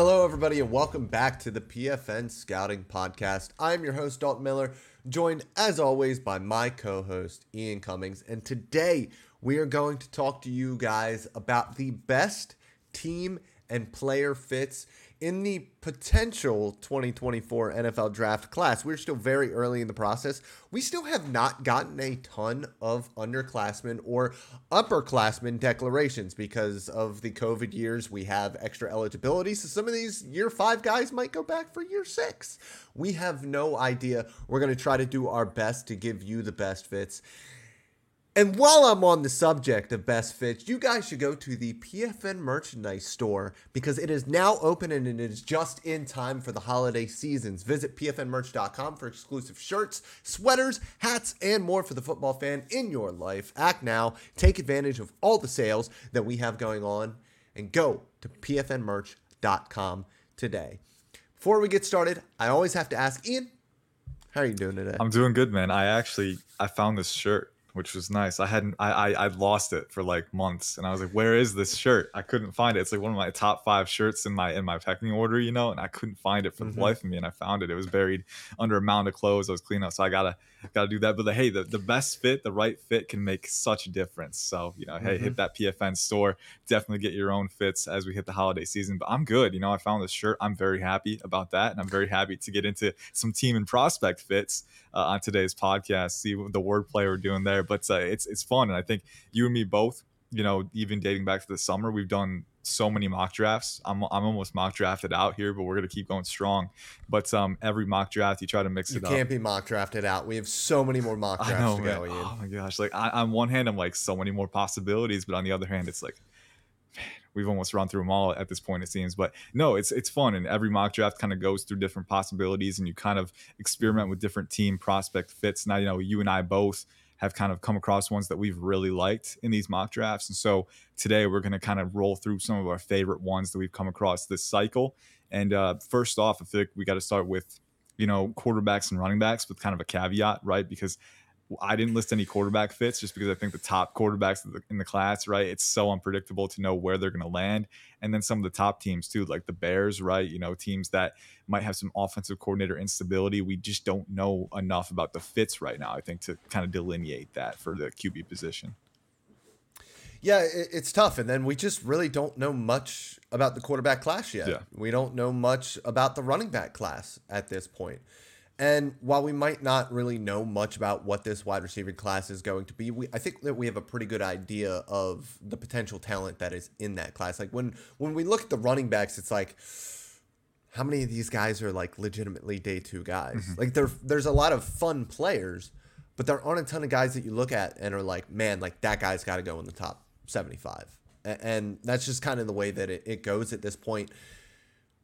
Hello, everybody, and welcome back to the PFN Scouting Podcast. I'm your host, Dalton Miller, joined as always by my co host, Ian Cummings. And today we are going to talk to you guys about the best team and player fits in the potential 2024 NFL draft class. We're still very early in the process. We still have not gotten a ton of underclassmen or upperclassmen declarations because of the COVID years. We have extra eligibility. So some of these year five guys might go back for year six. We have no idea. We're going to try to do our best to give you the best fits. And while I'm on the subject of best fits, you guys should go to the PFN merchandise store because it is now open and it is just in time for the holiday seasons. Visit pfnmerch.com for exclusive shirts, sweaters, hats, and more for the football fan in your life. Act now, take advantage of all the sales that we have going on, and go to pfnmerch.com today. Before we get started, I always have to ask Ian, how are you doing today? I'm doing good, man. I actually I found this shirt which was nice. I hadn't I, I I lost it for like months, and I was like, "Where is this shirt?" I couldn't find it. It's like one of my top five shirts in my in my pecking order, you know, and I couldn't find it for mm-hmm. the life of me. And I found it. It was buried under a mound of clothes I was cleaning up, so I gotta gotta do that. But the, hey, the, the best fit, the right fit, can make such a difference. So you know, mm-hmm. hey, hit mm-hmm. that PFN store. Definitely get your own fits as we hit the holiday season. But I'm good. You know, I found this shirt. I'm very happy about that, and I'm very happy to get into some team and prospect fits uh, on today's podcast. See the wordplay we're doing there, but uh, it's it's fun, and I think you and me both. You know, even dating back to the summer, we've done so many mock drafts. I'm, I'm almost mock drafted out here, but we're gonna keep going strong. But um, every mock draft, you try to mix you it up. You can't be mock drafted out. We have so many more mock drafts know, to go. Ian. Oh my gosh! Like I, on one hand, I'm like so many more possibilities, but on the other hand, it's like we've almost run through them all at this point it seems but no it's it's fun and every mock draft kind of goes through different possibilities and you kind of experiment with different team prospect fits now you know you and i both have kind of come across ones that we've really liked in these mock drafts. And so today we're going to kind of roll through some of our favorite ones that we've come across this cycle. And uh, first off i like we got to start with you know quarterbacks and running backs with kind of a caveat right? Because I didn't list any quarterback fits just because I think the top quarterbacks in the class, right? It's so unpredictable to know where they're going to land. And then some of the top teams too, like the Bears, right? You know, teams that might have some offensive coordinator instability. We just don't know enough about the fits right now, I think, to kind of delineate that for the QB position. Yeah, it's tough. And then we just really don't know much about the quarterback class yet. Yeah. We don't know much about the running back class at this point. And while we might not really know much about what this wide receiver class is going to be, we I think that we have a pretty good idea of the potential talent that is in that class. Like when when we look at the running backs, it's like how many of these guys are like legitimately day two guys? Mm-hmm. Like there there's a lot of fun players, but there aren't a ton of guys that you look at and are like, man, like that guy's got to go in the top 75. And that's just kind of the way that it, it goes at this point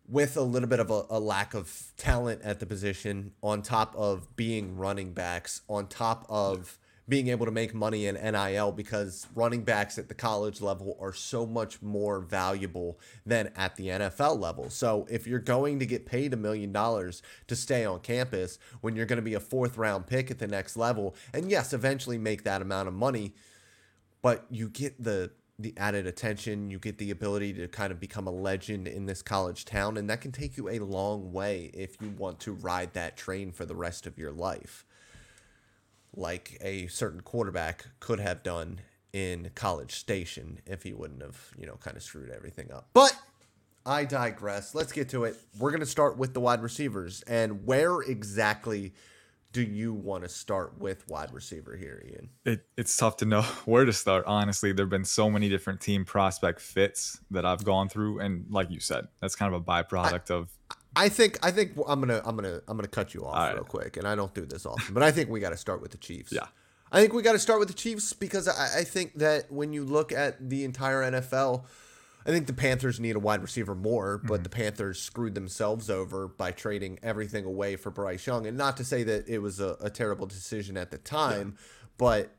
with a little bit of a, a, lack of talent at the position, on top of being running backs, on top of being able to make money in NIL because running backs at the college level are so much more valuable than at the NFL level. So if you're going to get paid a million dollars to stay on campus when you're going to be a fourth round pick at the next level, and yes, eventually make that amount of money, but you get the the added attention, you get the ability to kind of become a legend in this college town, and that can take you a long way if you want to ride that train for the rest of your life. Like a certain quarterback could have done in College Station if he wouldn't have, you know, kind of screwed everything up. But I digress. Let's get to it. We're going to start with the wide receivers and where exactly do you want to start with wide receiver here, Ian? It, it's tough to know where to start. Honestly, there have been so many different team prospect fits that I've gone through, and like you said, that's kind of a byproduct I, of. I think I think I'm gonna I'm gonna I'm gonna cut you off All real right. quick, and I don't do this often, but I think we got to start with the Chiefs. Yeah. I think we got to start with the Chiefs because I, I think that when you look at the entire NFL, I think the Panthers need a wide receiver more, but mm-hmm. the Panthers screwed themselves over by trading everything away for Bryce Young. And not to say that it was a, a terrible decision at the time, yeah. but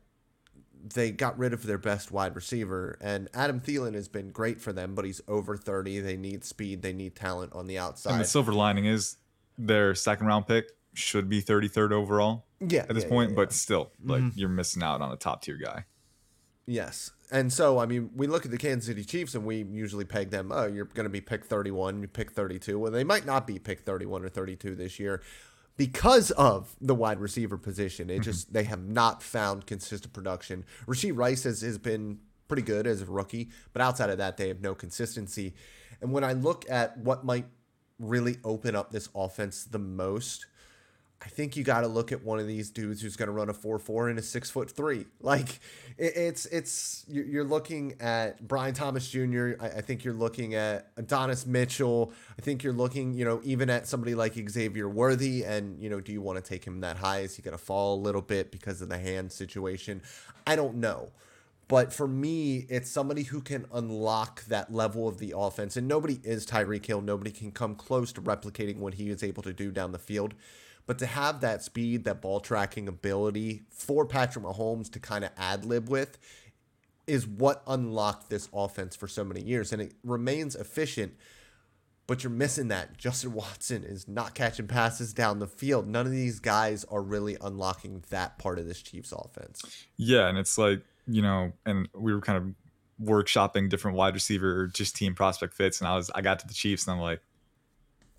they got rid of their best wide receiver. And Adam Thielen has been great for them, but he's over 30. They need speed, they need talent on the outside. And the silver lining is their second round pick should be 33rd overall yeah, at this yeah, point, yeah, but still, like mm-hmm. you're missing out on a top tier guy. Yes. And so, I mean, we look at the Kansas City Chiefs and we usually peg them, oh, you're going to be pick 31, you pick 32. Well, they might not be pick 31 or 32 this year because of the wide receiver position. It mm-hmm. just, they have not found consistent production. Rashee Rice has, has been pretty good as a rookie, but outside of that, they have no consistency. And when I look at what might really open up this offense the most, I think you got to look at one of these dudes who's going to run a four four and a six foot three. Like it's it's you're looking at Brian Thomas Jr. I think you're looking at Adonis Mitchell. I think you're looking, you know, even at somebody like Xavier Worthy. And you know, do you want to take him that high? Is he going to fall a little bit because of the hand situation? I don't know. But for me, it's somebody who can unlock that level of the offense. And nobody is Tyreek Hill. Nobody can come close to replicating what he is able to do down the field. But to have that speed, that ball tracking ability for Patrick Mahomes to kind of ad lib with is what unlocked this offense for so many years. And it remains efficient, but you're missing that. Justin Watson is not catching passes down the field. None of these guys are really unlocking that part of this Chiefs offense. Yeah. And it's like, you know, and we were kind of workshopping different wide receiver just team prospect fits and I was I got to the Chiefs and I'm like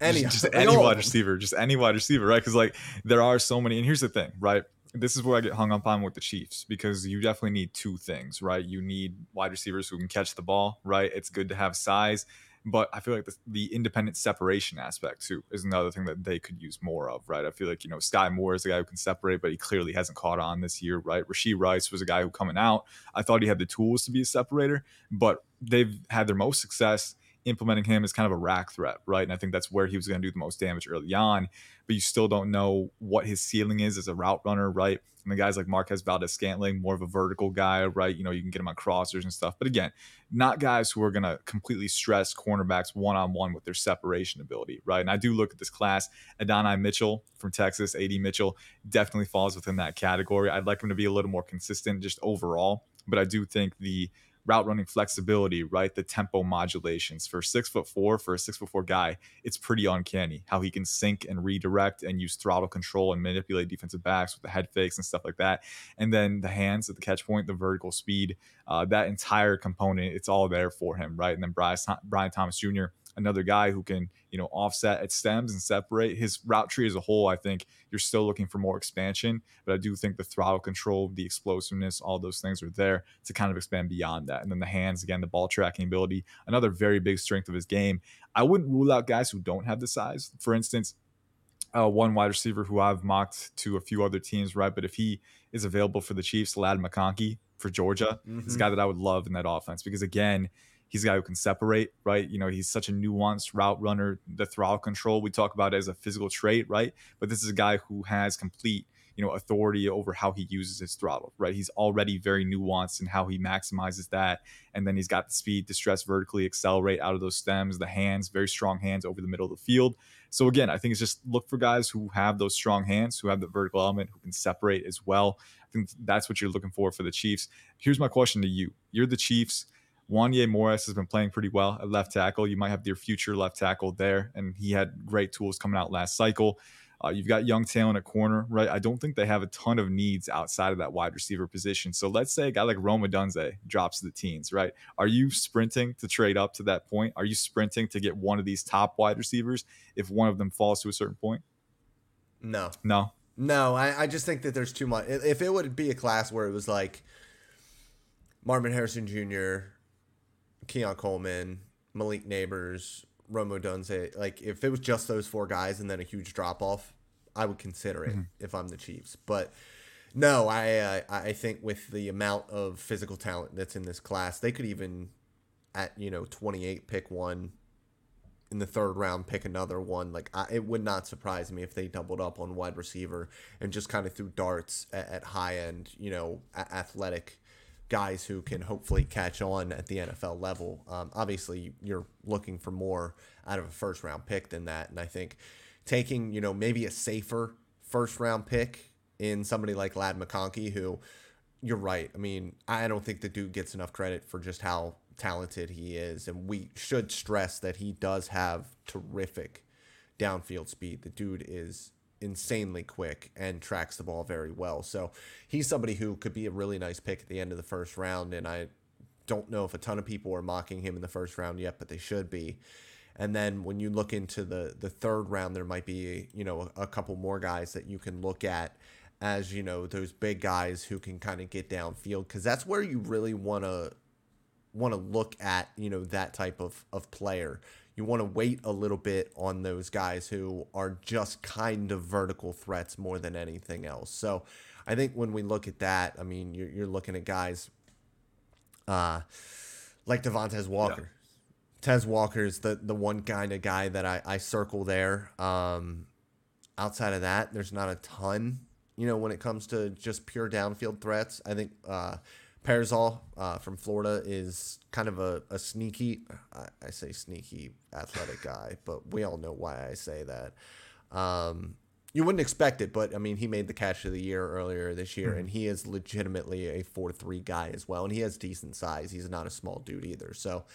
any just, just any wide receiver, just any wide receiver, right? Because like there are so many. And here's the thing, right? This is where I get hung up on with the Chiefs because you definitely need two things, right? You need wide receivers who can catch the ball, right? It's good to have size, but I feel like the, the independent separation aspect too is another thing that they could use more of, right? I feel like you know Skyy Moore is a guy who can separate, but he clearly hasn't caught on this year, right? Rashee Rice was a guy who coming out, I thought he had the tools to be a separator, but they've had their most success implementing him as kind of a rack threat, right? And I think that's where he was going to do the most damage early on. But you still don't know what his ceiling is as a route runner, right? And the guys like Marquez Valdes-Scantling, more of a vertical guy, right? You know, you can get him on crossers and stuff. But again, not guys who are going to completely stress cornerbacks one on one with their separation ability, right? And I do look at this class. Adonai Mitchell from Texas, AD Mitchell, definitely falls within that category. I'd like him to be a little more consistent just overall. But I do think the route running flexibility, right? The tempo modulations for six foot four for a six foot four guy, it's pretty uncanny how he can sync and redirect and use throttle control and manipulate defensive backs with the head fakes and stuff like that. And then the hands at the catch point, the vertical speed, uh, that entire component, it's all there for him, right? And then Brian, Brian Thomas Jr another guy who can, you know, offset at stems and separate his route tree as a whole. I think you're still looking for more expansion, but I do think the throttle control, the explosiveness, all those things are there to kind of expand beyond that. And then the hands, again, the ball tracking ability, another very big strength of his game. I wouldn't rule out guys who don't have the size. For instance, uh, one wide receiver who I've mocked to a few other teams, right? But if he is available for the Chiefs, Ladd McConkey for Georgia, mm-hmm. is a guy that I would love in that offense because again, He's a guy who can separate, right? You know, he's such a nuanced route runner. The throttle control we talk about as a physical trait, right? But this is a guy who has complete, you know, authority over how he uses his throttle, right? He's already very nuanced in how he maximizes that, and then he's got the speed to stress vertically, accelerate out of those stems, the hands, very strong hands over the middle of the field. So again, I think it's just look for guys who have those strong hands, who have the vertical element, who can separate as well. I think that's what you're looking for for the Chiefs. Here's my question to you: You're the Chiefs Wanya Morris has been playing pretty well at left tackle. You might have your future left tackle there, and he had great tools coming out last cycle. Uh, you've got young talent at corner, right? I don't think they have a ton of needs outside of that wide receiver position. So let's say a guy like Rome Odunze drops the teens, right? Are you sprinting to trade up to that point? Are you sprinting to get one of these top wide receivers if one of them falls to a certain point? No. No. No, I, I just think that there's too much. If it would be a class where it was like Marvin Harrison Jr., Keon Coleman, Malik Nabers, Rome Odunze. Like if it was just those four guys and then a huge drop off, I would consider it mm-hmm. if I'm the Chiefs. But no, I uh, I think with the amount of physical talent that's in this class, they could even at you know 28 pick one in the third round pick another one like I, it would not surprise me if they doubled up on wide receiver and just kind of threw darts at, at high end you know athletic guys who can hopefully catch on at the NFL level. Um, obviously, you're looking for more out of a first round pick than that, and I think taking you know maybe a safer first round pick in somebody like Ladd McConkey, who you're right. I mean, I don't think the dude gets enough credit for just how talented he is, and we should stress that he does have terrific downfield speed. The dude is insanely quick and tracks the ball very well. So he's somebody who could be a really nice pick at the end of the first round. And I don't know if a ton of people are mocking him in the first round yet, but they should be. And then when you look into the the third round, there might be you know a, a couple more guys that you can look at as you know those big guys who can kind of get downfield because that's where you really want to want to look at you know that type of of player you want to wait a little bit on those guys who are just kind of vertical threats more than anything else so i think when we look at that i mean you're, you're looking at guys uh like Devontez Walker. Yeah. Tez Walker is the, the one kind of guy that I, I circle there. Um, outside of that, there's not a ton you know, when it comes to just pure downfield threats. I think uh, Pearsall uh, from Florida is kind of a, a sneaky, I, I, say sneaky athletic guy, but we all know why I say that. Um, you wouldn't expect it, but I mean, he made the catch of the year earlier this year, mm-hmm. and he is legitimately a 4 3 guy as well. And he has decent size. He's not a small dude either. So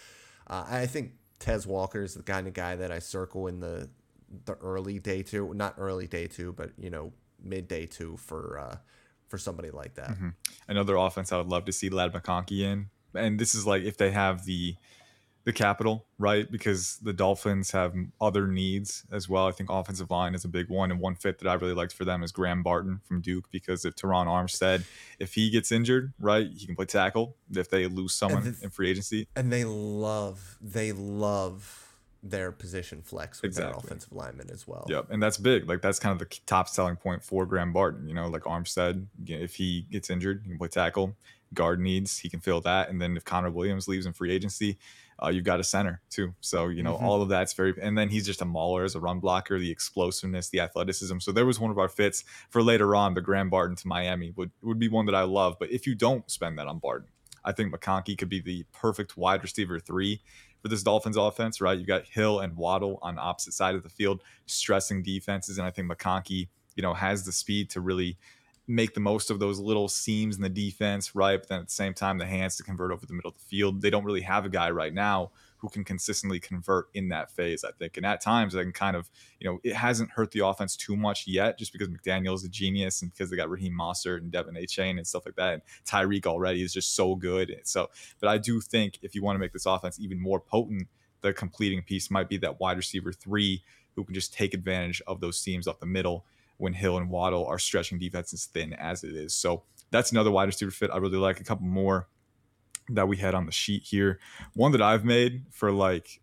uh, I think Tez Walker is the kind of guy that I circle in the the early day two, not early day two, but you know, midday two for uh, for somebody like that. Mm-hmm. Another offense I would love to see Ladd McConkey in, and this is like if they have the the capital, right? Because the Dolphins have other needs as well. I think offensive line is a big one, and one fit that I really liked for them is Graham Barton from Duke. Because if Terron Armstead, if he gets injured, right, he can play tackle. If they lose someone in free agency, and they love, they love their position flex with exactly. their offensive lineman as well. Yep, and that's big. Like that's kind of the top selling point for Graham Barton. You know, like Armstead, if he gets injured, he can play tackle. Guard needs, he can fill that. And then if Connor Williams leaves in free agency, uh, you've got a center too. So you know mm-hmm. all of that's very. And then he's just a mauler as a run blocker, the explosiveness, the athleticism. So there was one of our fits for later on. But Graham Barton to Miami would would be one that I love. But if you don't spend that on Barton, I think McConkey could be the perfect wide receiver three for this Dolphins offense, right? You've got Hill and Waddle on opposite side of the field, stressing defenses. And I think McConkey, you know, has the speed to really make the most of those little seams in the defense, right? But then at the same time, the hands to convert over the middle of the field. They don't really have a guy right now who can consistently convert in that phase, I think. And at times, I can kind of, you know, it hasn't hurt the offense too much yet just because McDaniel is a genius and because they got Raheem Mostert and De'Von Achane and stuff like that. And Tyreek already is just so good. So, but I do think if you want to make this offense even more potent, the completing piece might be that wide receiver three who can just take advantage of those seams off the middle when Hill and Waddle are stretching defenses thin as it is. So that's another wide receiver fit I really like. A couple more that we had on the sheet here. One that I've made for like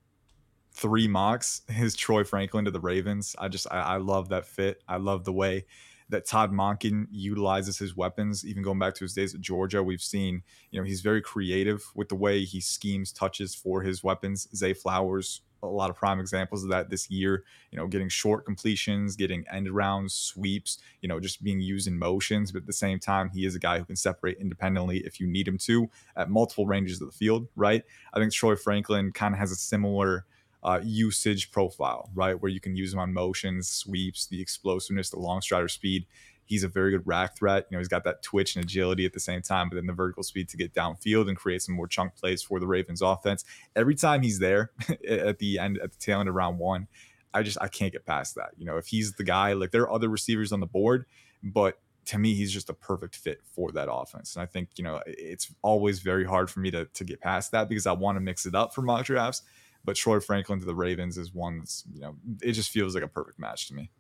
three mocks is Troy Franklin to the Ravens. I just I, I love that fit. I love the way that Todd Monken utilizes his weapons. Even going back to his days at Georgia, we've seen you know he's very creative with the way he schemes touches for his weapons. Zay Flowers a lot of prime examples of that this year. You know, getting short completions, getting end rounds, sweeps, you know, just being used in motions. But at the same time, he is a guy who can separate independently if you need him to at multiple ranges of the field, right? I think Troy Franklin kind of has a similar uh, usage profile, right? Where you can use him on motions, sweeps, the explosiveness, the long strider speed. He's a very good rack threat. You know, he's got that twitch and agility at the same time, but then the vertical speed to get downfield and create some more chunk plays for the Ravens offense. Every time he's there at the end, at the tail end of round one, I just I can't get past that. You know, if he's the guy, like there are other receivers on the board, but to me, he's just a perfect fit for that offense. And I think, you know, it's always very hard for me to, to get past that because I want to mix it up for mock drafts. But Troy Franklin to the Ravens is one that's, you know, it just feels like a perfect match to me.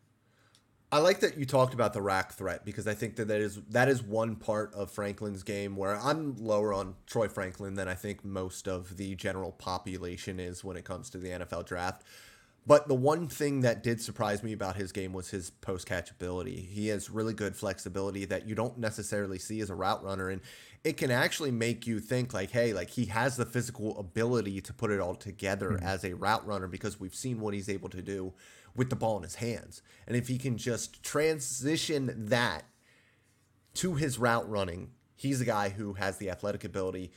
I like that you talked about the rack threat because I think that that is that is one part of Franklin's game where I'm lower on Troy Franklin than I think most of the general population is when it comes to the NFL draft. But the one thing that did surprise me about his game was his post catch ability. He has really good flexibility that you don't necessarily see as a route runner. And it can actually make you think, like, hey, like he has the physical ability to put it all together mm-hmm. as a route runner because we've seen what he's able to do with the ball in his hands. And if he can just transition that to his route running, he's a guy who has the athletic ability,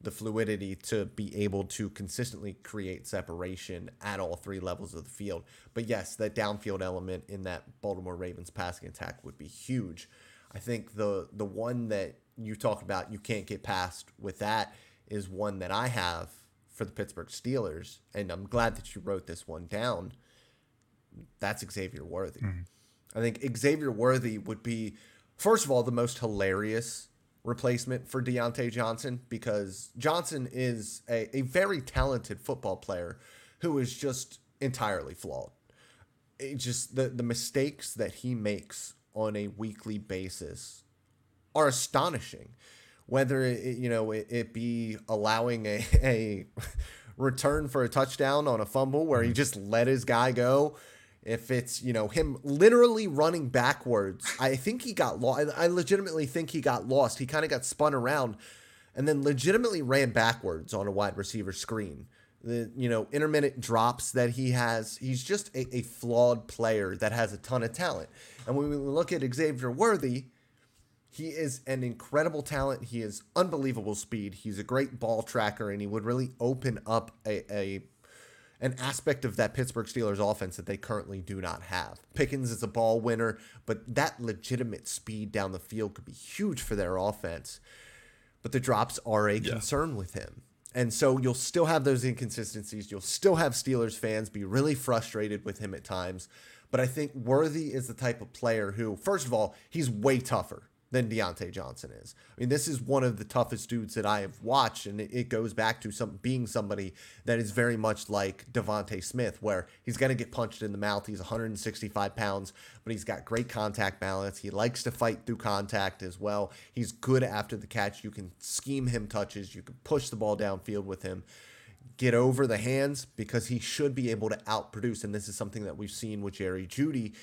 the fluidity to be able to consistently create separation at all three levels of the field. But yes, that downfield element in that Baltimore Ravens passing attack would be huge. I think the the one that you talk about you can't get past with that is one that I have for the Pittsburgh Steelers, and I'm glad that you wrote this one down that's Xavier Worthy. Mm-hmm. I think Xavier Worthy would be, first of all, the most hilarious replacement for Diontae Johnson because Johnson is a, a very talented football player who is just entirely flawed. It just the, the mistakes that he makes on a weekly basis are astonishing. Whether it, you know it, it be allowing a, a return for a touchdown on a fumble where he mm-hmm. just let his guy go, if it's you know him literally running backwards i think he got lost i legitimately think he got lost. He kind of got spun around and then legitimately ran backwards on a wide receiver screen. The you know intermittent drops that he has he's just a, a flawed player that has a ton of talent. And when we look at xavier worthy he is an incredible talent. He is unbelievable speed. He's a great ball tracker and he would really open up a, a an aspect of that Pittsburgh Steelers offense that they currently do not have. Pickens is a ball winner, but that legitimate speed down the field could be huge for their offense. But the drops are a yeah. concern with him. And so you'll still have those inconsistencies. You'll still have Steelers fans be really frustrated with him at times. But I think Worthy is the type of player who, first of all, he's way tougher than Diontae Johnson is. I mean, this is one of the toughest dudes that I have watched, and it, goes back to some being somebody that is very much like DeVonta Smith, where he's going to get punched in the mouth. He's 165 pounds, but he's got great contact balance. He likes to fight through contact as well. He's good after the catch. You can scheme him touches. You can push the ball downfield with him. Get over the hands because he should be able to outproduce, and this is something that we've seen with Jerry Jeudy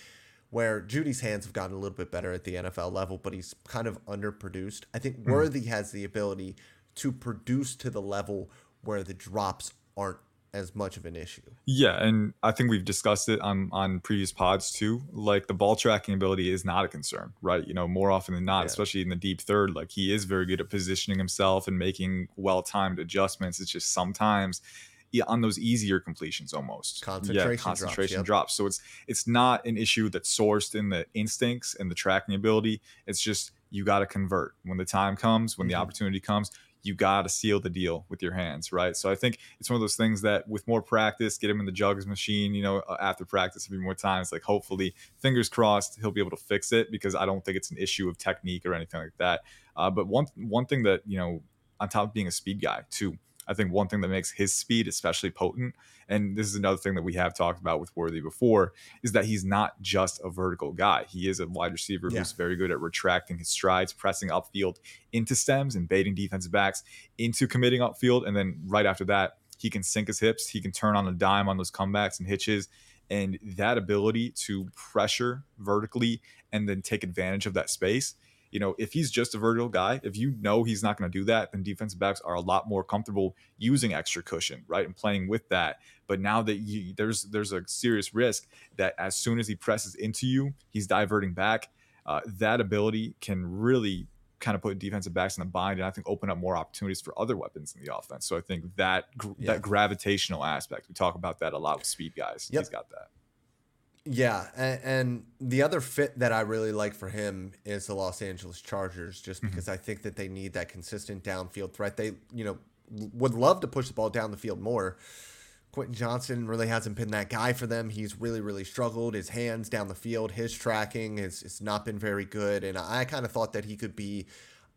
where Jeudy's hands have gotten a little bit better at the NFL level, but he's kind of underproduced. I think mm. Worthy has the ability to produce to the level where the drops aren't as much of an issue. Yeah, and I think we've discussed it on on previous pods too. Like the ball tracking ability is not a concern, right? You know, more often than not, yeah. especially in the deep third, like he is very good at positioning himself and making well-timed adjustments. It's just sometimes on those easier completions almost. Concentration, yeah, concentration drops, yep. So it's it's not an issue that's sourced in the instincts and the tracking ability. It's just you got to convert when the time comes, when mm-hmm. the opportunity comes. You got to seal the deal with your hands, right? So I think it's one of those things that with more practice, get him in the jugs machine, you know, uh, after practice a few more times, like hopefully, fingers crossed, he'll be able to fix it because I don't think it's an issue of technique or anything like that. Uh, but one one thing that you know, on top of being a speed guy too, I think one thing that makes his speed especially potent, and this is another thing that we have talked about with Worthy before, is that he's not just a vertical guy. He is a wide receiver yeah. who's very good at retracting his strides, pressing upfield into stems and baiting defensive backs into committing upfield. And then right after that, he can sink his hips, he can turn on a dime on those comebacks and hitches. And that ability to pressure vertically and then take advantage of that space you know, if he's just a vertical guy, if you know he's not going to do that, then defensive backs are a lot more comfortable using extra cushion, right, and playing with that. But now that you, there's there's a serious risk that as soon as he presses into you, he's diverting back. Uh, that ability can really kind of put defensive backs in a bind and I think open up more opportunities for other weapons in the offense. So I think that yeah. that gravitational aspect, we talk about that a lot with speed guys. Yep. He's got that. Yeah, and, and, the other fit that I really like for him is the Los Angeles Chargers, just mm-hmm. because mm-hmm. I think that they need that consistent downfield threat. They, you know, would love to push the ball down the field more. Quentin Johnson really hasn't been that guy for them. He's really, really struggled. His hands down the field, his tracking has, has not been very good. And I kind of thought that he could be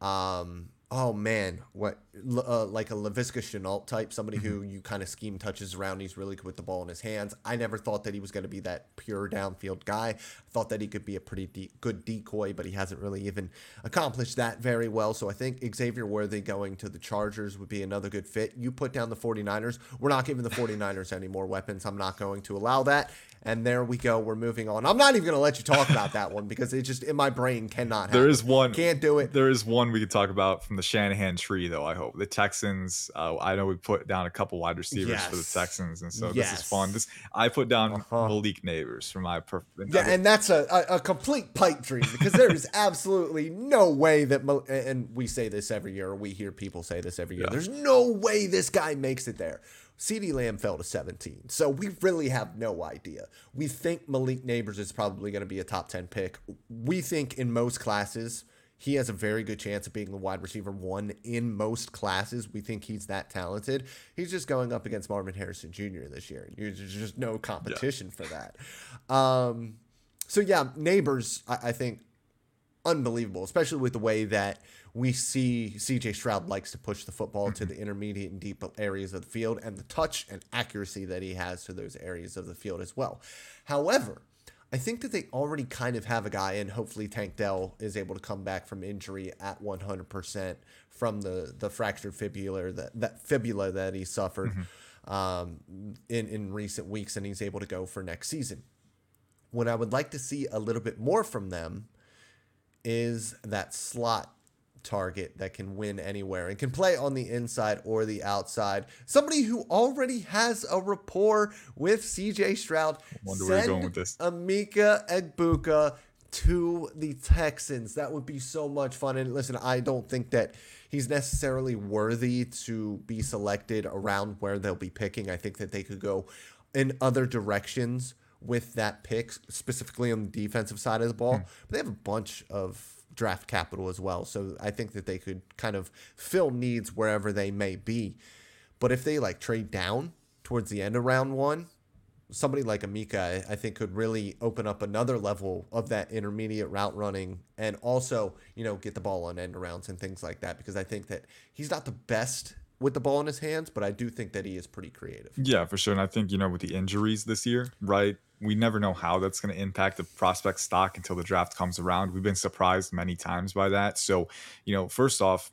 um, oh man, what uh, like a Laviska Shenault type, somebody mm-hmm. who you kind of scheme touches around. He's really good with the ball in his hands. I never thought that he was going to be that pure downfield guy. I thought that he could be a pretty de- good decoy, but he hasn't really even accomplished that very well. So I think Xavier Worthy going to the Chargers would be another good fit. You put down the 49ers. We're not giving the 49ers any more weapons. I'm not going to allow that. And there we go. We're moving on. I'm not even going to let you talk about that one because it just in my brain cannot. Happen. There is one. Can't do it. There is one we could talk about from the Shanahan tree, though. I hope the Texans. Uh, I know we put down a couple wide receivers yes. for the Texans, and so yes. this is fun. This I put down uh-huh. Malik Nabers for my perfect. Yeah, and that's a, a, a complete pipe dream because there is absolutely no way that. And we say this every year. We hear people say this every year. Yeah. There's no way this guy makes it there. CeeDee Lamb fell to 17. So we really have no idea. We think Malik Nabers is probably going to be a top 10 pick. We think in most classes, he has a very good chance of being the wide receiver one in most classes. We think he's that talented. He's just going up against Marvin Harrison Jr. this year. There's just no competition yeah. for that. Um, So yeah, Nabers, I, I think, unbelievable, especially with the way that we see CJ Stroud likes to push the football to the intermediate and deep areas of the field and the touch and accuracy that he has to those areas of the field as well. However, I think that they already kind of have a guy, and hopefully Tank Dell is able to come back from injury at 100% from the, the fractured fibula that, that fibula that he suffered mm-hmm. um, in, in recent weeks, and he's able to go for next season. What I would like to see a little bit more from them is that slot target that can win anywhere and can play on the inside or the outside. Somebody who already has a rapport with CJ Stroud. I wonder where you're going with this. Emeka Egbuka to the Texans. That would be so much fun. And listen, I don't think that he's necessarily worthy to be selected around where they'll be picking. I think that they could go in other directions with that pick, specifically on the defensive side of the ball. Hmm. But they have a bunch of draft capital as well. So I think that they could kind of fill needs wherever they may be. But if they like trade down towards the end of round one, somebody like Emeka, I think could really open up another level of that intermediate route running and also, you know, get the ball on end arounds and things like that because I think that he's not the best with the ball in his hands, but I do think that he is pretty creative. Yeah, for sure. And I think, you know, with the injuries this year, right? We never know how that's going to impact the prospect stock until the draft comes around. We've been surprised many times by that. So, you know, first off,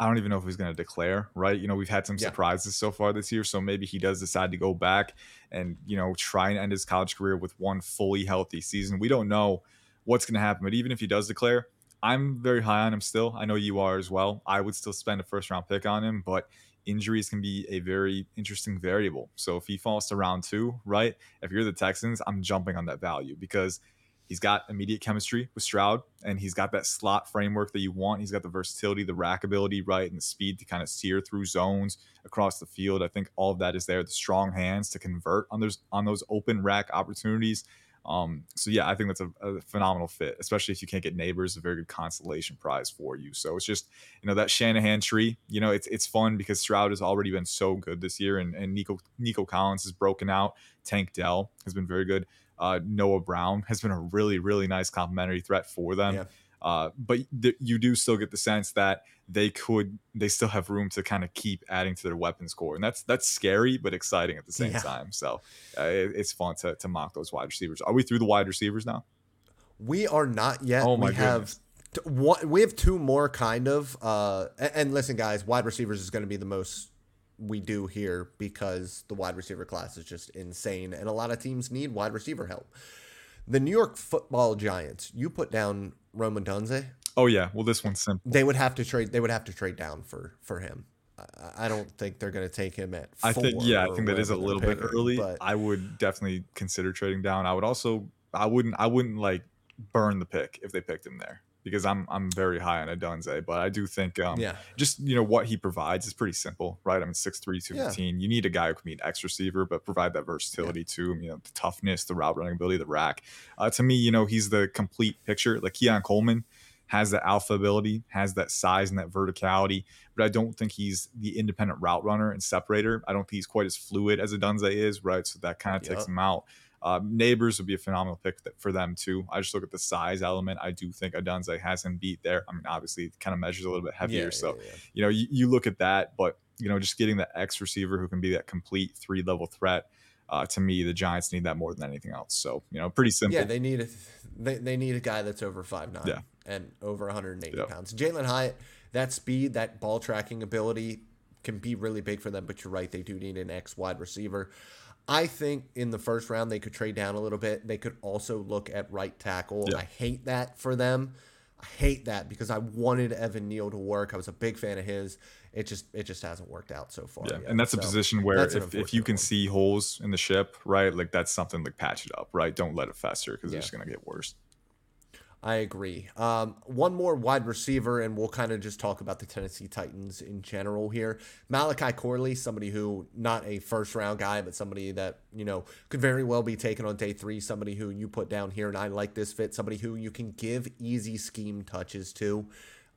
I don't even know if he's going to declare, right? You know, we've had some yeah. surprises so far this year. So maybe he does decide to go back and, you know, try and end his college career with one fully healthy season. We don't know what's going to happen. But even if he does declare, I'm very high on him still. I know you are as well. I would still spend a first round pick on him, but injuries can be a very interesting variable. So if he falls to round two, right? If you're the Texans, I'm jumping on that value because he's got immediate chemistry with Stroud and he's got that slot framework that you want. He's got the versatility, the rack ability, right? And the speed to kind of sear through zones across the field. I think all of that is there. The strong hands to convert on those on those open rack opportunities. Um, so yeah, I think that's a, a, phenomenal fit, especially if you can't get Nabers, a very good consolation prize for you. So it's just you know that Shanahan tree. You know, it's it's fun because Stroud has already been so good this year, and, and Nico Nico Collins has broken out. Tank Dell has been very good. Uh, Noah Brown has been a really really nice complementary threat for them. Yeah. Uh, but th- you do still get the sense that they could, they still have room to kind of keep adding to their weapons core, and that's that's scary but exciting at the same yeah. time. So uh, it, it's fun to to mock those wide receivers. Are we through the wide receivers now? We are not yet. Oh my we goodness. have one, we have two more kind of. Uh, and, and listen, guys, wide receivers is going to be the most we do here because the wide receiver class is just insane, and a lot of teams need wide receiver help. The New York Football Giants, you put down Rome Odunze. Oh yeah, well this one's simple. They would have to trade. They would have to trade down for for him. I, I don't think they're going to take him at. I think yeah, I think that is a little bit early. But I would definitely consider trading down. I would also. I wouldn't. I wouldn't like burn the pick if they picked him there because I'm I'm very high on Odunze, but I do think um yeah. just you know what he provides is pretty simple, right? I mean 6'3, 215. Yeah. You need a guy who can be an X receiver, but provide that versatility yeah. too. You know, the toughness, the route running ability, the rack. Uh, to me, you know, he's the complete picture. Like Keon Coleman has that alpha ability, has that size and that verticality, but I don't think he's the independent route runner and separator. I don't think he's quite as fluid as Odunze is, right? So that kind of yep. takes him out. Uh, Nabers would be a phenomenal pick for them too. I just look at the size element. I do think Odunze has him beat there. I mean, obviously, it kind of measures a little bit heavier. Yeah, so, yeah, yeah. you know, you, you, look at that, but you know, just getting the X receiver who can be that complete three level threat. Uh, to me, the Giants need that more than anything else. So, you know, pretty simple. Yeah, they need a they, they need a guy that's over five nine yeah. and over 180 yep. pounds. Jalin Hyatt, that speed, that ball tracking ability can be really big for them. But you're right, they do need an X wide receiver. I think in the first round they could trade down a little bit. They could also look at right tackle. Yeah. I hate that for them. I hate that because I wanted Evan Neal to work. I was a big fan of his. It just it just hasn't worked out so far. Yeah, yet. and that's so a position where if, if you can one. see holes in the ship, right, like that's something like patch it up, right? Don't let it fester because yeah. it's just gonna get worse. I agree. Um, one more wide receiver, and we'll kind of just talk about the Tennessee Titans in general here. Malachi Corley, somebody who not a first round guy, but somebody that you know could very well be taken on day three. Somebody who you put down here, and I like this fit. Somebody who you can give easy scheme touches to,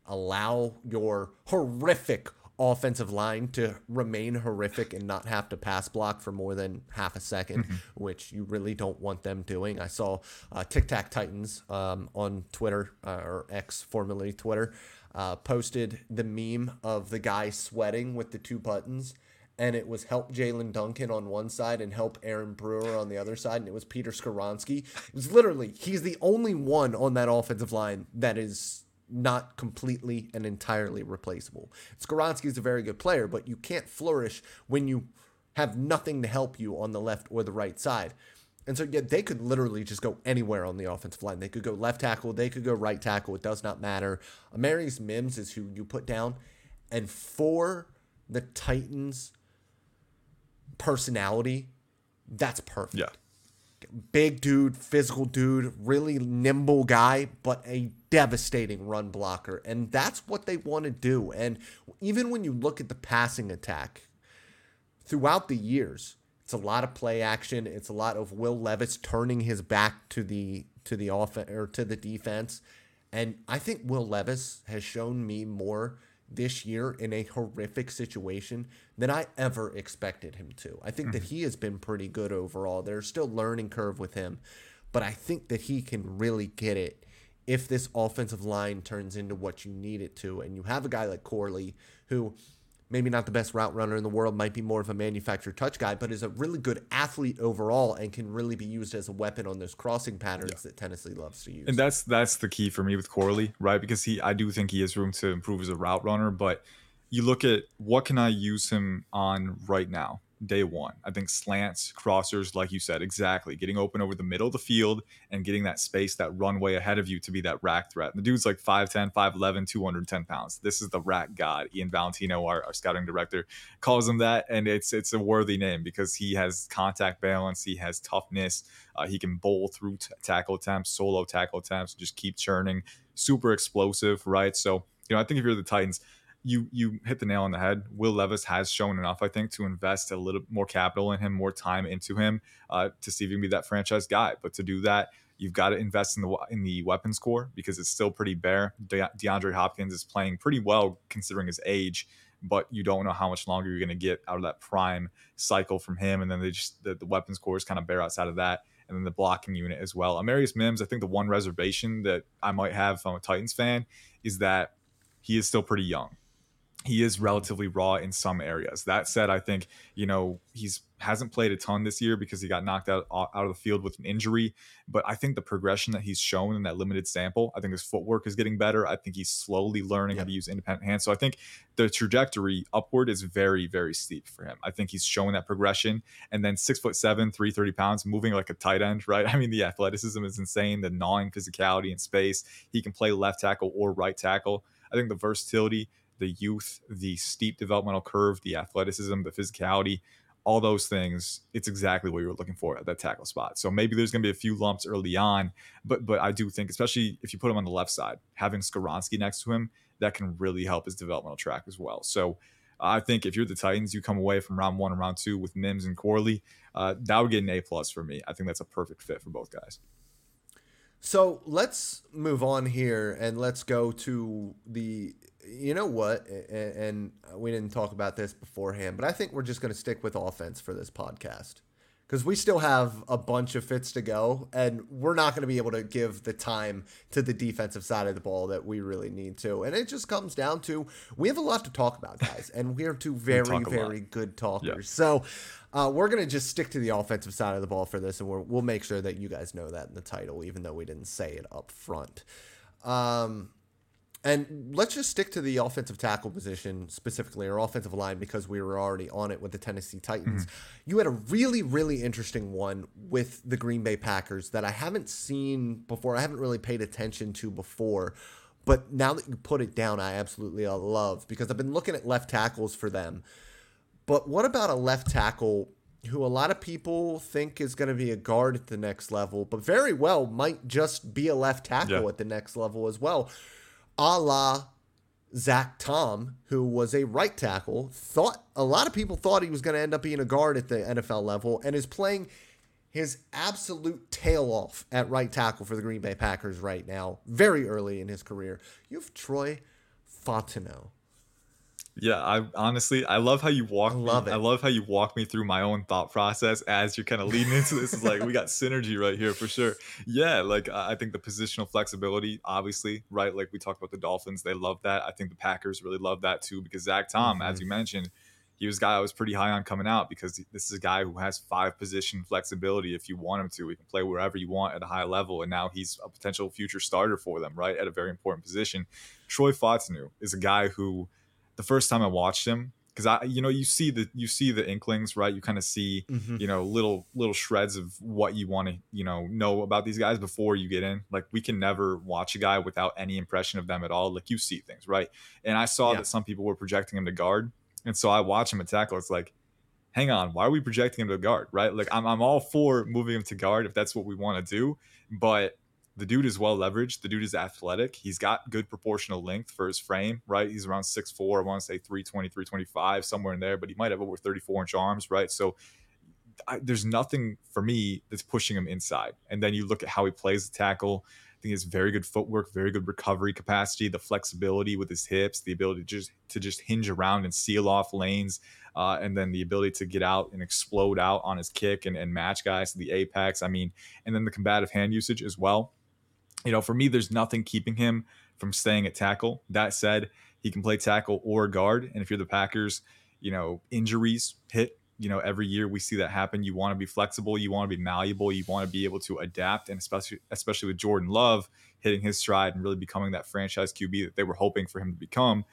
allow your horrific offensive line to remain horrific and not have to pass block for more than half a 2nd Mm-hmm. which you really don't want them doing. I saw uh, Tic Tac Titans um, on Twitter uh, or X, formerly Twitter, uh, posted the meme of the guy sweating with the two buttons. And it was help Jaelyn Duncan on one side and help Aaron Brewer on the other side. And it was Peter Skoronski. It was literally, he's the only one on that offensive line that is not completely and entirely replaceable. Skoronski is a very good player, but you can't flourish when you have nothing to help you on the left or the right side. And so, yeah, they could literally just go anywhere on the offensive line. They could go left tackle, they could go right tackle. It does not matter. Amarius Mims is who you put down. And for the Titans' personality, that's perfect Yeah. Big dude, physical dude, really nimble guy, but a devastating run blocker. And that's what they want to do. And even when you look at the passing attack throughout the years, it's a lot of play action. It's a lot of Will Levis turning his back to the to the offense or to the defense. And I think Will Levis has shown me more this year in a horrific situation than I ever expected him to. I think that mm-hmm. he has been pretty good overall. There's still learning curve with him, but I think that he can really get it if this offensive line turns into what you need it to. And you have a guy like Corley who maybe not the best route runner in the world, might be more of a manufactured touch guy, but is a really good athlete overall and can really be used as a weapon on those crossing patterns that Tennessee loves to use. And that's that's the key for me with Corley, right? Because he I do think he has room to improve as a route runner, but you look at what can I use him on right now? Day one. I think slants, crossers, like you said, exactly. Getting open over the middle of the field and getting that space, that runway ahead of you to be that rack threat. The dude's like 5'10, 5'11, 210 pounds. This is the rack god. Ian Valentino, our, our scouting director, calls him that. And it's it's a worthy name because he has contact balance, he has toughness, uh, he can bowl through t- tackle attempts, solo tackle attempts, just keep churning. Super explosive, right? So, you know, I think if you're the Titans, you you hit the nail on the head. Will Levis has shown enough, I think, to invest a little more capital in him, more time into him, uh, to see if he can be that franchise guy. But to do that, you've got to invest in the in the weapons core because it's still pretty bare. De- DeAndre Hopkins is playing pretty well considering his age, but you don't know how much longer you're going to get out of that prime cycle from him. And then they just the, the weapons core is kind of bare outside of that. And then the blocking unit as well. Amarius Mims, I think the one reservation that I might have if I'm a Titans fan is that he is still pretty young he is relatively raw in some areas. That said, I think you know he's hasn't played a ton this year because he got knocked out out of the field with an injury. But I think the progression that he's shown in that limited sample, I think his footwork is getting better. I think he's slowly learning how to use independent hands. So I think the trajectory upward is very very steep for him. I think he's showing that progression. And then six foot seven, three thirty pounds, moving like a tight end, right? I mean the athleticism is insane. The gnawing physicality in space. He can play left tackle or right tackle. I think the versatility the youth, the steep developmental curve, the athleticism, the physicality, all those things, it's exactly what you're looking for at that tackle spot. So maybe there's going to be a few lumps early on, but but I do think, especially if you put him on the left side, having Skoronski next to him, that can really help his developmental track as well. So I think if you're the Titans, you come away from round one and round two with Mims and Corley, uh, that would get an A plus for me. I think that's a perfect fit for both guys. So let's move on here and let's go to the. You know what? And we didn't talk about this beforehand, but I think we're just going to stick with offense for this podcast because we still have a bunch of fits to go, and we're not going to be able to give the time to the defensive side of the ball that we really need to. And it just comes down to we have a lot to talk about, guys, and we are two very, very good talkers. So uh, we're going to just stick to the offensive side of the ball for this, and we will make sure that you guys know that in the title, even though we didn't say it up front. Um, and let's just stick to the offensive tackle position specifically, or offensive line, because we were already on it with the Tennessee Titans. Mm-hmm. You had a really, really interesting one with the Green Bay Packers that I haven't seen before. I haven't really paid attention to before. But now that you put it down, I absolutely love because I've been looking at left tackles for them. But what about a left tackle who a lot of people think is going to be a guard at the next level, but very well might just be a left tackle yeah. at the next level as well? A la Zach Tom, who was a right tackle, thought a lot of people thought he was going to end up being a guard at the NFL level and is playing his absolute tail off at right tackle for the Green Bay Packers right now, very early in his career. You have Troy Fautanu. Yeah, I honestly I love how you walk I love me, it. I love how you walk me through my own thought process as you're kind of leading into this. It's like we got synergy right here for sure. Yeah, like I think the positional flexibility, obviously, right? Like we talked about the Dolphins, they love that. I think the Packers really love that too because Zach Tom, as hmm you mentioned, he was a guy I was pretty high on coming out because this is a guy who has five position flexibility if you want him to. He can play wherever you want at a high level, and now he's a potential future starter for them, right? At a very important position. Troy Fautanu is a guy who the first time I watched him, because I, you know, you see the you see the inklings, right? You kind of see, hmm you know, little little shreds of what you want to, you know, know about these guys before you get in. Like we can never watch a guy without any impression of them at all. Like you see things, right? And I saw Yeah. that some people were projecting him to guard, and so I watch him at tackle. It's like, hang on, why are we projecting him to guard, right? Like I'm I'm all for moving him to guard if that's what we want to do, but the dude is well leveraged. The dude is athletic. He's got good proportional length for his frame, right? He's around 6'4, I want to say 320, 325, somewhere in there, but he might have over 34 inch arms, right? So I, there's nothing for me that's pushing him inside. And then you look at how he plays the tackle. I think he has very good footwork, very good recovery capacity, the flexibility with his hips, the ability to just to just hinge around and seal off lanes, uh, and then the ability to get out and explode out on his kick and, and match guys to the apex. I mean, and then the combative hand usage as well. You know, for me, there's nothing keeping him from staying at tackle. That said, he can play tackle or guard. And if you're the Packers, you know, injuries hit you know every year we see that happen you want to be flexible you want to be malleable you want to be able to adapt and especially especially with jordan love hitting his stride and really becoming that franchise qb that they were hoping for him to become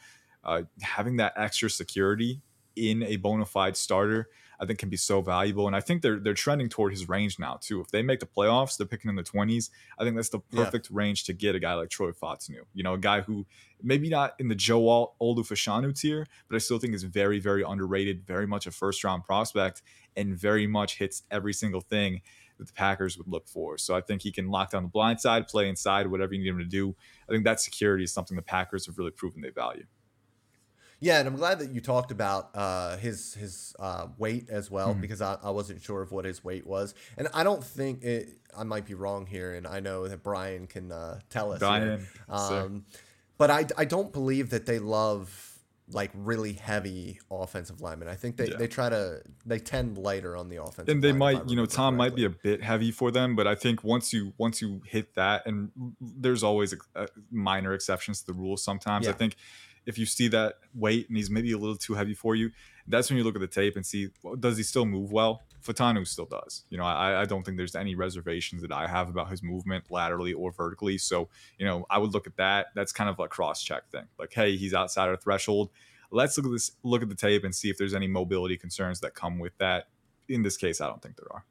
uh, having that extra security in a bona fide starter i think can be so valuable and i think they're they're trending toward his range now too if they make the playoffs they're picking in the 20s i think that's the Yeah. perfect range to get a guy like troy Fautanu. you know a guy who maybe not in the joe Alt, Olu Fashanu tier but I still think is very, very underrated, very much a first round prospect, and very much hits every single thing that the Packers would look for. So I think he can lock down the blind side, play inside, whatever you need him to do. I think that security is something the Packers have really proven they value. Yeah, and I'm glad that you talked about uh, his his uh, weight as well Mhm. because I, I wasn't sure of what his weight was, and I don't think it. I might be wrong here, and I know that Brian can uh, tell us. Brian, um, but I I don't believe that they love like really heavy offensive linemen. I think they, Yeah. they try to they tend lighter on the offensive. and they might you know tom might be a bit heavy for them but i think once you once you hit that and there's always uh, minor exceptions to the rules sometimes i think if you see that weight and he's maybe a little too heavy for you that's when you look at the tape and see well, does he still move well Fautanu still does. You know, I, I don't think there's any reservations that I have about his movement laterally or vertically. So, you know, I would look at that. That's kind of a cross check thing. Like, hey, he's outside our threshold. Let's look at this, look at the tape and see if there's any mobility concerns that come with that. In this case, I don't think there are.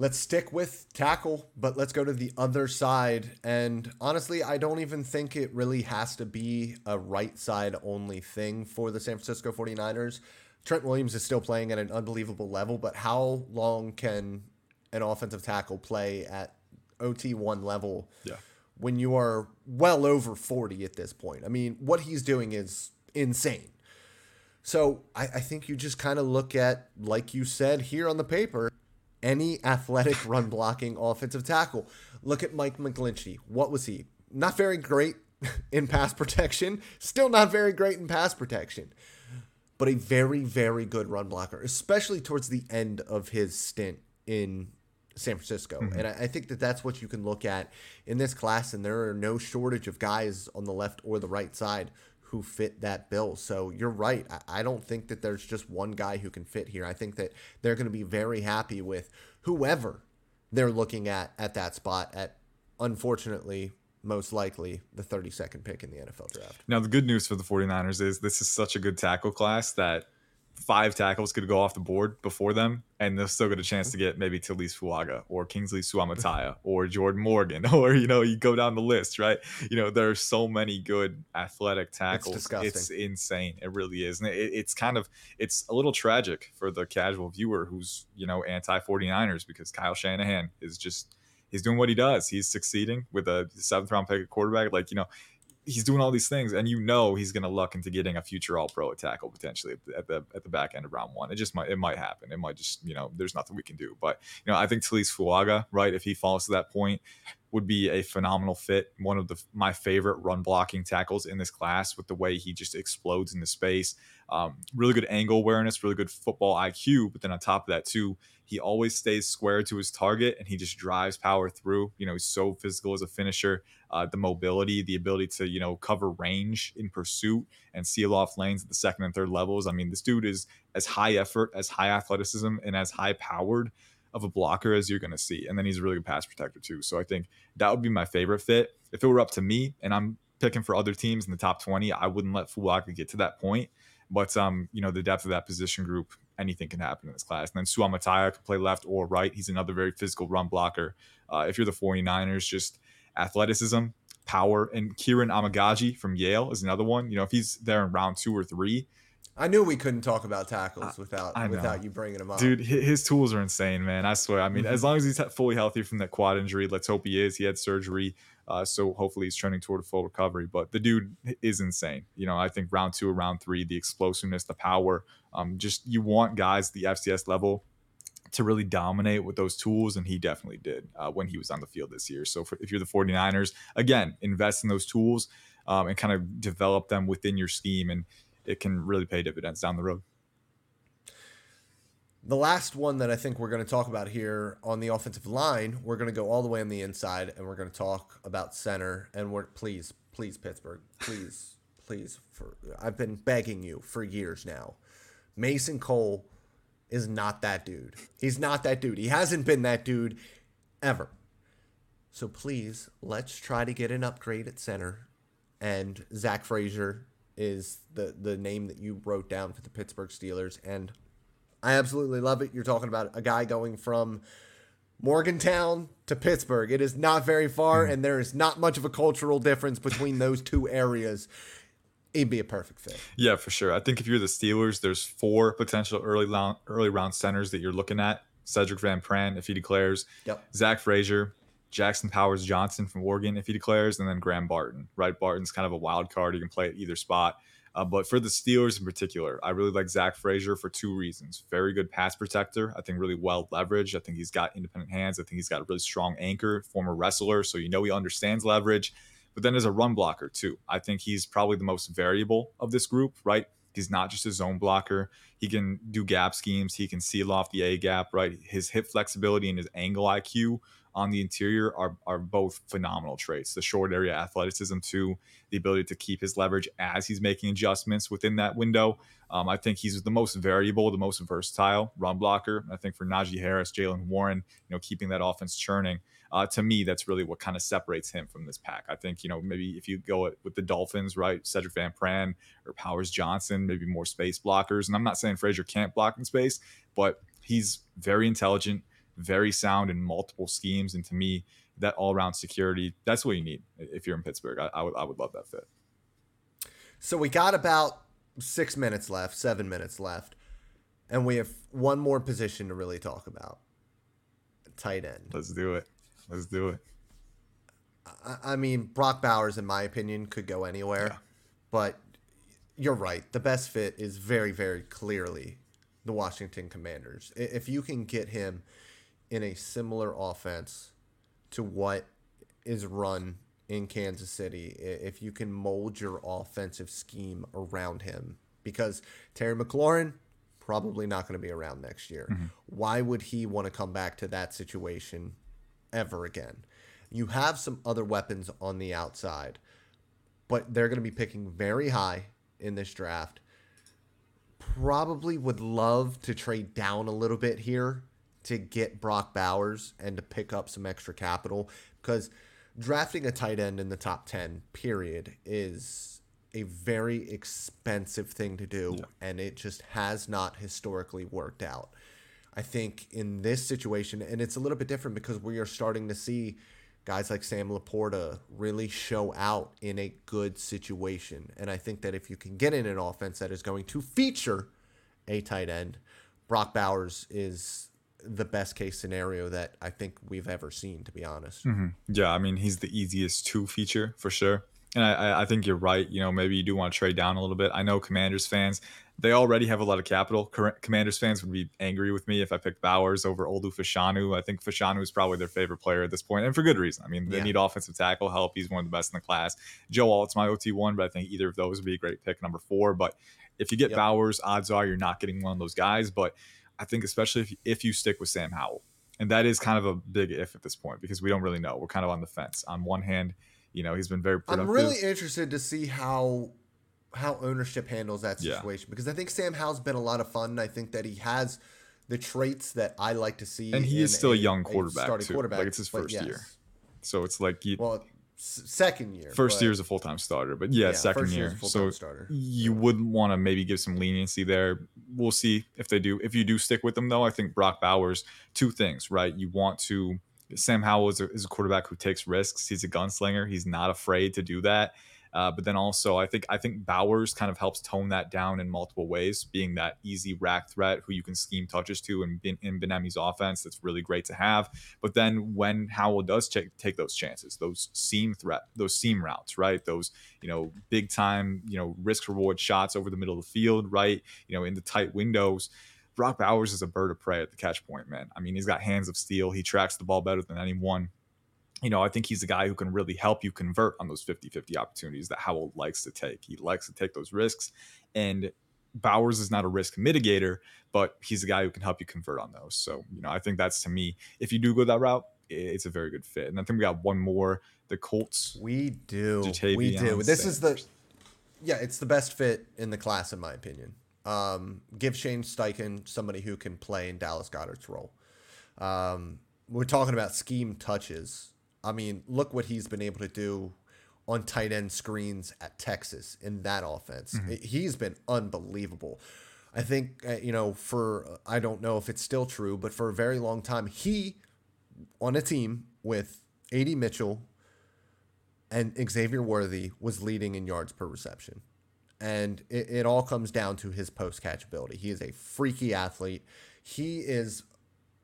Let's stick with tackle, but let's go to the other side. And honestly, I don't even think it really has to be a right side only thing for the San Francisco 49ers. Trent Williams is still playing at an unbelievable level, but how long can an offensive tackle play at OT1 level Yeah. when you are well over 40 at this point? I mean, what he's doing is insane. So I, I think you just kind of look at, like you said here on the paper, any athletic run blocking offensive tackle. Look at Mike McGlinchey. What was he? Not very great in pass protection. Still not very great in pass protection. But a very, very good run blocker, especially towards the end of his stint in San Francisco. Mm-hmm. And I, I think that that's what you can look at in this class. And there are no shortage of guys on the left or the right side who fit that bill. So you're right. I, don't think that there's just one guy who can fit here. I think that they're going to be very happy with whoever they're looking at at that spot at, unfortunately, most likely the 32nd pick in the NFL draft. Now, the good news for the 49ers is this is such a good tackle class that five tackles could go off the board before them, and they'll still get a chance to get maybe Taliese Fuaga or Kingsley Suamataia or Jordan Morgan, or, you know, you go down the list, right? You know, there are so many good athletic tackles. disgusting. It's insane. It really is. And it, it's kind of, it's a little tragic for the casual viewer who's, you know, anti 49ers because Kyle Shanahan is just, he's doing what he does. He's succeeding with a seventh round pick at quarterback. Like, you know, he's doing all these things, and you know he's going to luck into getting a future All Pro tackle potentially at the, at the at the back end of round one. It just might it might happen. It might just you know there's nothing we can do. But you know I think Taliese Fuaga, right? If he falls to that point, would be a phenomenal fit. One of the my favorite run blocking tackles in this class with the way he just explodes into space. Um, really good angle awareness, really good football IQ. But then on top of that, too, he always stays square to his target and he just drives power through. You know, he's so physical as a finisher. Uh, the mobility, the ability to, you know, cover range in pursuit and seal off lanes at the second and third levels. I mean, this dude is as high effort, as high athleticism, and as high powered of a blocker as you're going to see. And then he's a really good pass protector, too. So I think that would be my favorite fit. If it were up to me and I'm picking for other teams in the top 20, I wouldn't let Fuaga get to that point. But um, you know, the depth of that position group, anything can happen in this class. And then Suamataia can play left or right. He's another very physical run blocker. Uh, if you're the 49ers, just athleticism, power, and Kiran Amegadjie from Yale is another one. You know, if he's there in round two or three, I knew we couldn't talk about tackles without without you bringing him up. Dude, his tools are insane, man. I swear. I mean, mm-hmm. as long as he's fully healthy from that quad injury, let's hope he is. He had surgery, uh, so hopefully he's trending toward a full recovery. But the dude is insane. You know, I think round two round three, the explosiveness, the power, um, just you want guys the FCS level to really dominate with those tools and he definitely did uh, when he was on the field this year so for, if you're the 49ers again invest in those tools um, and kind of develop them within your scheme and it can really pay dividends down the road. The last one that I think we're going to talk about here on the offensive line, we're going to go all the way on the inside and we're going to talk about center. And we're please, please, Pittsburgh, please, please. For I've been begging you for years now. Mason Cole is not that dude. He's not that dude. He hasn't been that dude ever. So please, let's try to get an upgrade at center. And Zach Frazier is the the name that you wrote down for the Pittsburgh Steelers, and I absolutely love it. You're talking about a guy going from Morgantown to Pittsburgh. It is not very far, mm. and there is not much of a cultural difference between those two areas. It'd be a perfect fit. Yeah, for sure. I think if you're the Steelers, there's four potential early round early round centers that you're looking at. Sedrick Van Pran, if he declares. Yep. Zach Frazier, Jackson Powers Johnson from Oregon if he declares, and then Graham Barton. Right, Barton's kind of a wild card. He can play at either spot. Uh, but for the Steelers in particular, I really like Zach Frazier for two reasons. Very good pass protector. I think really well leveraged. I think he's got independent hands. I think he's got a really strong anchor, former wrestler. So you know he understands leverage. But then as a run blocker, too, I think he's probably the most variable of this group, right? He's not just a zone blocker. He can do gap schemes. He can seal off the A gap, right? His hip flexibility and his angle IQ on the interior are, are both phenomenal traits. The short area athleticism, too, the ability to keep his leverage as he's making adjustments within that window. Um, I think he's the most variable, the most versatile run blocker. I think for Najee Harris, Jaylen Warren, you know, keeping that offense churning. Uh, to me, that's really what kind of separates him from this pack. I think, you know, maybe if you go with the Dolphins, right, Sedrick Van Pran or Powers Johnson, maybe more space blockers. And I'm not saying Frazier can't block in space, but he's very intelligent, very sound in multiple schemes. And to me, that all around security, that's what you need if you're in Pittsburgh. I, I, would, I would love that fit. So we got about six minutes left, seven minutes left, and we have one more position to really talk about tight end. Let's do it. Let's do it. I, I mean, Brock Bowers, in my opinion, could go anywhere, yeah. but you're right. The best fit is very, very clearly the Washington Commanders. If you can get him in a similar offense to what is run in Kansas City, if you can mold your offensive scheme around him, because Terry McLaurin probably not going to be around next year. Mm-hmm. Why would he want to come back to that situation ever again? You have some other weapons on the outside, but they're going to be picking very high in this draft. Probably would love to trade down a little bit here to get Brock Bowers and to pick up some extra capital because drafting a tight end in the top 10 period is a very expensive thing to do yeah. and it just has not historically worked out. I think in this situation and it's a little bit different because we are starting to see guys like Sam LaPorta really show out in a good situation and I think that if you can get in an offense that is going to feature a tight end, Brock Bowers is the best case scenario that I think we've ever seen, to be honest. Mm-hmm. Yeah, I mean, he's the easiest to feature for sure. And I, I think you're right. You know, maybe you do want to trade down a little bit. I know Commanders fans, they already have a lot of capital. Commanders fans would be angry with me if I picked Bowers over Olu Fashanu. I think Fashanu is probably their favorite player at this point, and for good reason. I mean, they yeah. need offensive tackle help. He's one of the best in the class. Joe Alt's my OT one, but I think either of those would be a great pick, number four. But if you get yep. Bowers, odds are you're not getting one of those guys. But I think especially if if you stick with Sam Howell, and that is kind of a big if at this point because we don't really know. We're kind of on the fence. On one hand, you know, he's been very productive. I'm really interested to see how how ownership handles that situation yeah. because I think Sam Howell's been a lot of fun. I think that he has the traits that I like to see. And he is still a, a young quarterback a too. Quarterback, like it's his first yes. year, so it's like he, well, second year. First year is a full time starter, but yeah, yeah second year. So starter. you wouldn't want to maybe give some leniency there. We'll see if they do. If you do stick with them, though, I think Brock Bowers. Two things, right? You want to. Sam Howell is a, is a quarterback who takes risks. He's a gunslinger. He's not afraid to do that. Uh, but then also, I think I think Bowers kind of helps tone that down in multiple ways, being that easy rack threat who you can scheme touches to in, in, in Bieniemy's offense. That's really great to have. But then when Howell does take take those chances, those seam threat, those seam routes, right? Those you know big time you know risk reward shots over the middle of the field, right? You know in the tight windows. Brock Bowers is a bird of prey at the catch point, man. I mean, he's got hands of steel. He tracks the ball better than anyone you know, I think he's the guy who can really help you convert on those 50 50 opportunities that Howell likes to take. He likes to take those risks. And Bowers is not a risk mitigator, but he's the guy who can help you convert on those. So, you know, I think that's to me, if you do go that route, it's a very good fit. And I think we got one more the Colts. We do. we do. This is the, yeah, it's the best fit in the class, in my opinion. Um, give Shane Steichen somebody who can play in Dallas Goedert's role. Um, we're talking about scheme touches I mean, look what he's been able to do on tight end screens at Texas in that offense. Mm-hmm. He's been unbelievable. I think, uh, you know, for, I don't know if it's still true, but for a very long time, he on a team with AD Mitchell and Xavier Worthy was leading in yards per reception. And it, it all comes down to his post catch ability. He is a freaky athlete. He is,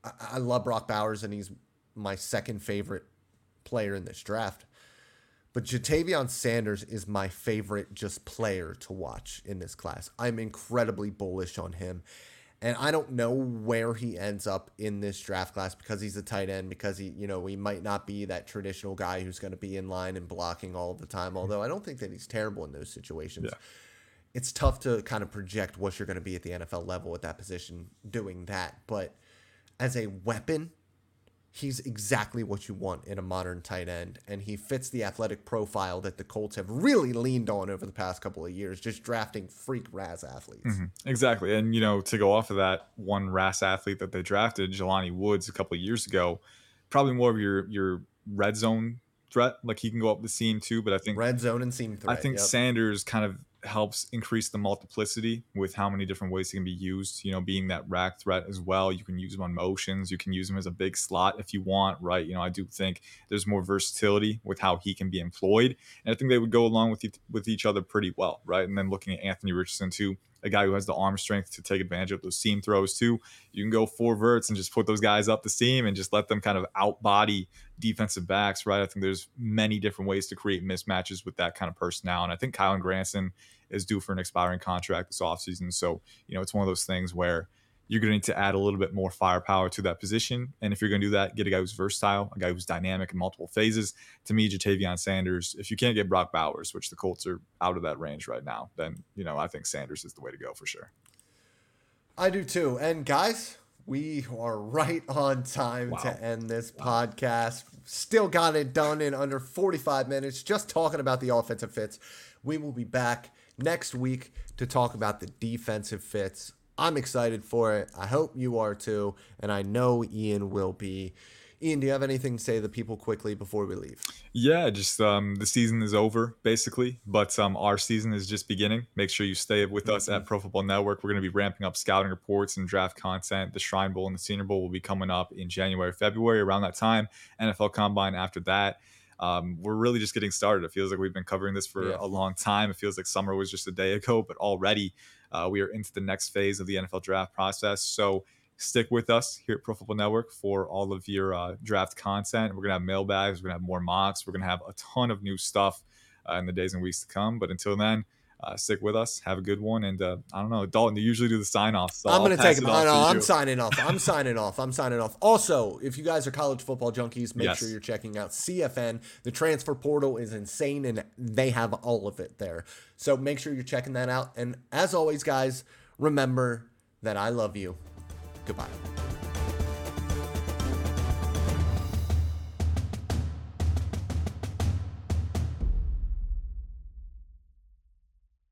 I, I love Brock Bowers, and he's my second favorite player in this draft. But Ja'Tavion Sanders is my favorite just player to watch in this class. I'm incredibly bullish on him. And I don't know where he ends up in this draft class because he's a tight end, because he, you know, he might not be that traditional guy who's going to be in line and blocking all the time. Although I don't think that he's terrible in those situations. Yeah. It's tough to kind of project what you're going to be at the NFL level at that position doing that. But as a weapon, he's exactly what you want in a modern tight end, and he fits the athletic profile that the Colts have really leaned on over the past couple of years, just drafting freak RAS athletes. Mm-hmm. Exactly, and you know to go off of that one RAS athlete that they drafted, Jelani Woods, a couple of years ago, probably more of your your red zone threat. Like he can go up the seam too, but I think red zone and seam threat. I think yep. Sanders kind of helps increase the multiplicity with how many different ways he can be used. You know, being that rack threat as well. You can use him on motions. You can use him as a big slot if you want, right? You know, I do think there's more versatility with how he can be employed, and I think they would go along with with each other pretty well, right? And then looking at Anthony Richardson too, a guy who has the arm strength to take advantage of those seam throws too. You can go four verts and just put those guys up the seam and just let them kind of outbody defensive backs, right? I think there's many different ways to create mismatches with that kind of personnel. And I think Kylen Granson is due for an expiring contract this offseason. So, you know, it's one of those things where you're going to need to add a little bit more firepower to that position. And if you're going to do that, get a guy who's versatile, a guy who's dynamic in multiple phases. To me, Ja'Tavion Sanders, if you can't get Brock Bowers, which the Colts are out of that range right now, then, you know, I think Sanders is the way to go for sure. I do too. And guys, we are right on time wow. to end this wow. podcast. Still got it done in under 45 minutes, just talking about the offensive fits. We will be back next week to talk about the defensive fits. I'm excited for it. I hope you are too. And I know Ian will be. Ian, do you have anything to say to the people quickly before we leave? Yeah, just um, the season is over basically, but um, our season is just beginning. Make sure you stay with us mm-hmm. at Pro Football Network. We're going to be ramping up scouting reports and draft content. The Shrine Bowl and the Senior Bowl will be coming up in January, February, around that time. NFL Combine after that um, we're really just getting started. It feels like we've been covering this for yeah. a long time. It feels like summer was just a day ago, but already uh, we are into the next phase of the NFL draft process. So stick with us here at Pro Football Network for all of your uh, draft content. We're gonna have mailbags. We're gonna have more mocks. We're gonna have a ton of new stuff. uh, in the days and weeks to come. But until then, uh, stick with us. Have a good one. And uh, I don't know, Dalton, you usually do the sign off. So I'm going to take him. I know. I'm signing off. I'm signing off. I'm signing off. Also, if you guys are college football junkies, make yes. sure you're checking out CFN. The transfer portal is insane and they have all of it there. So make sure you're checking that out. And as always, guys, remember that I love you. Goodbye.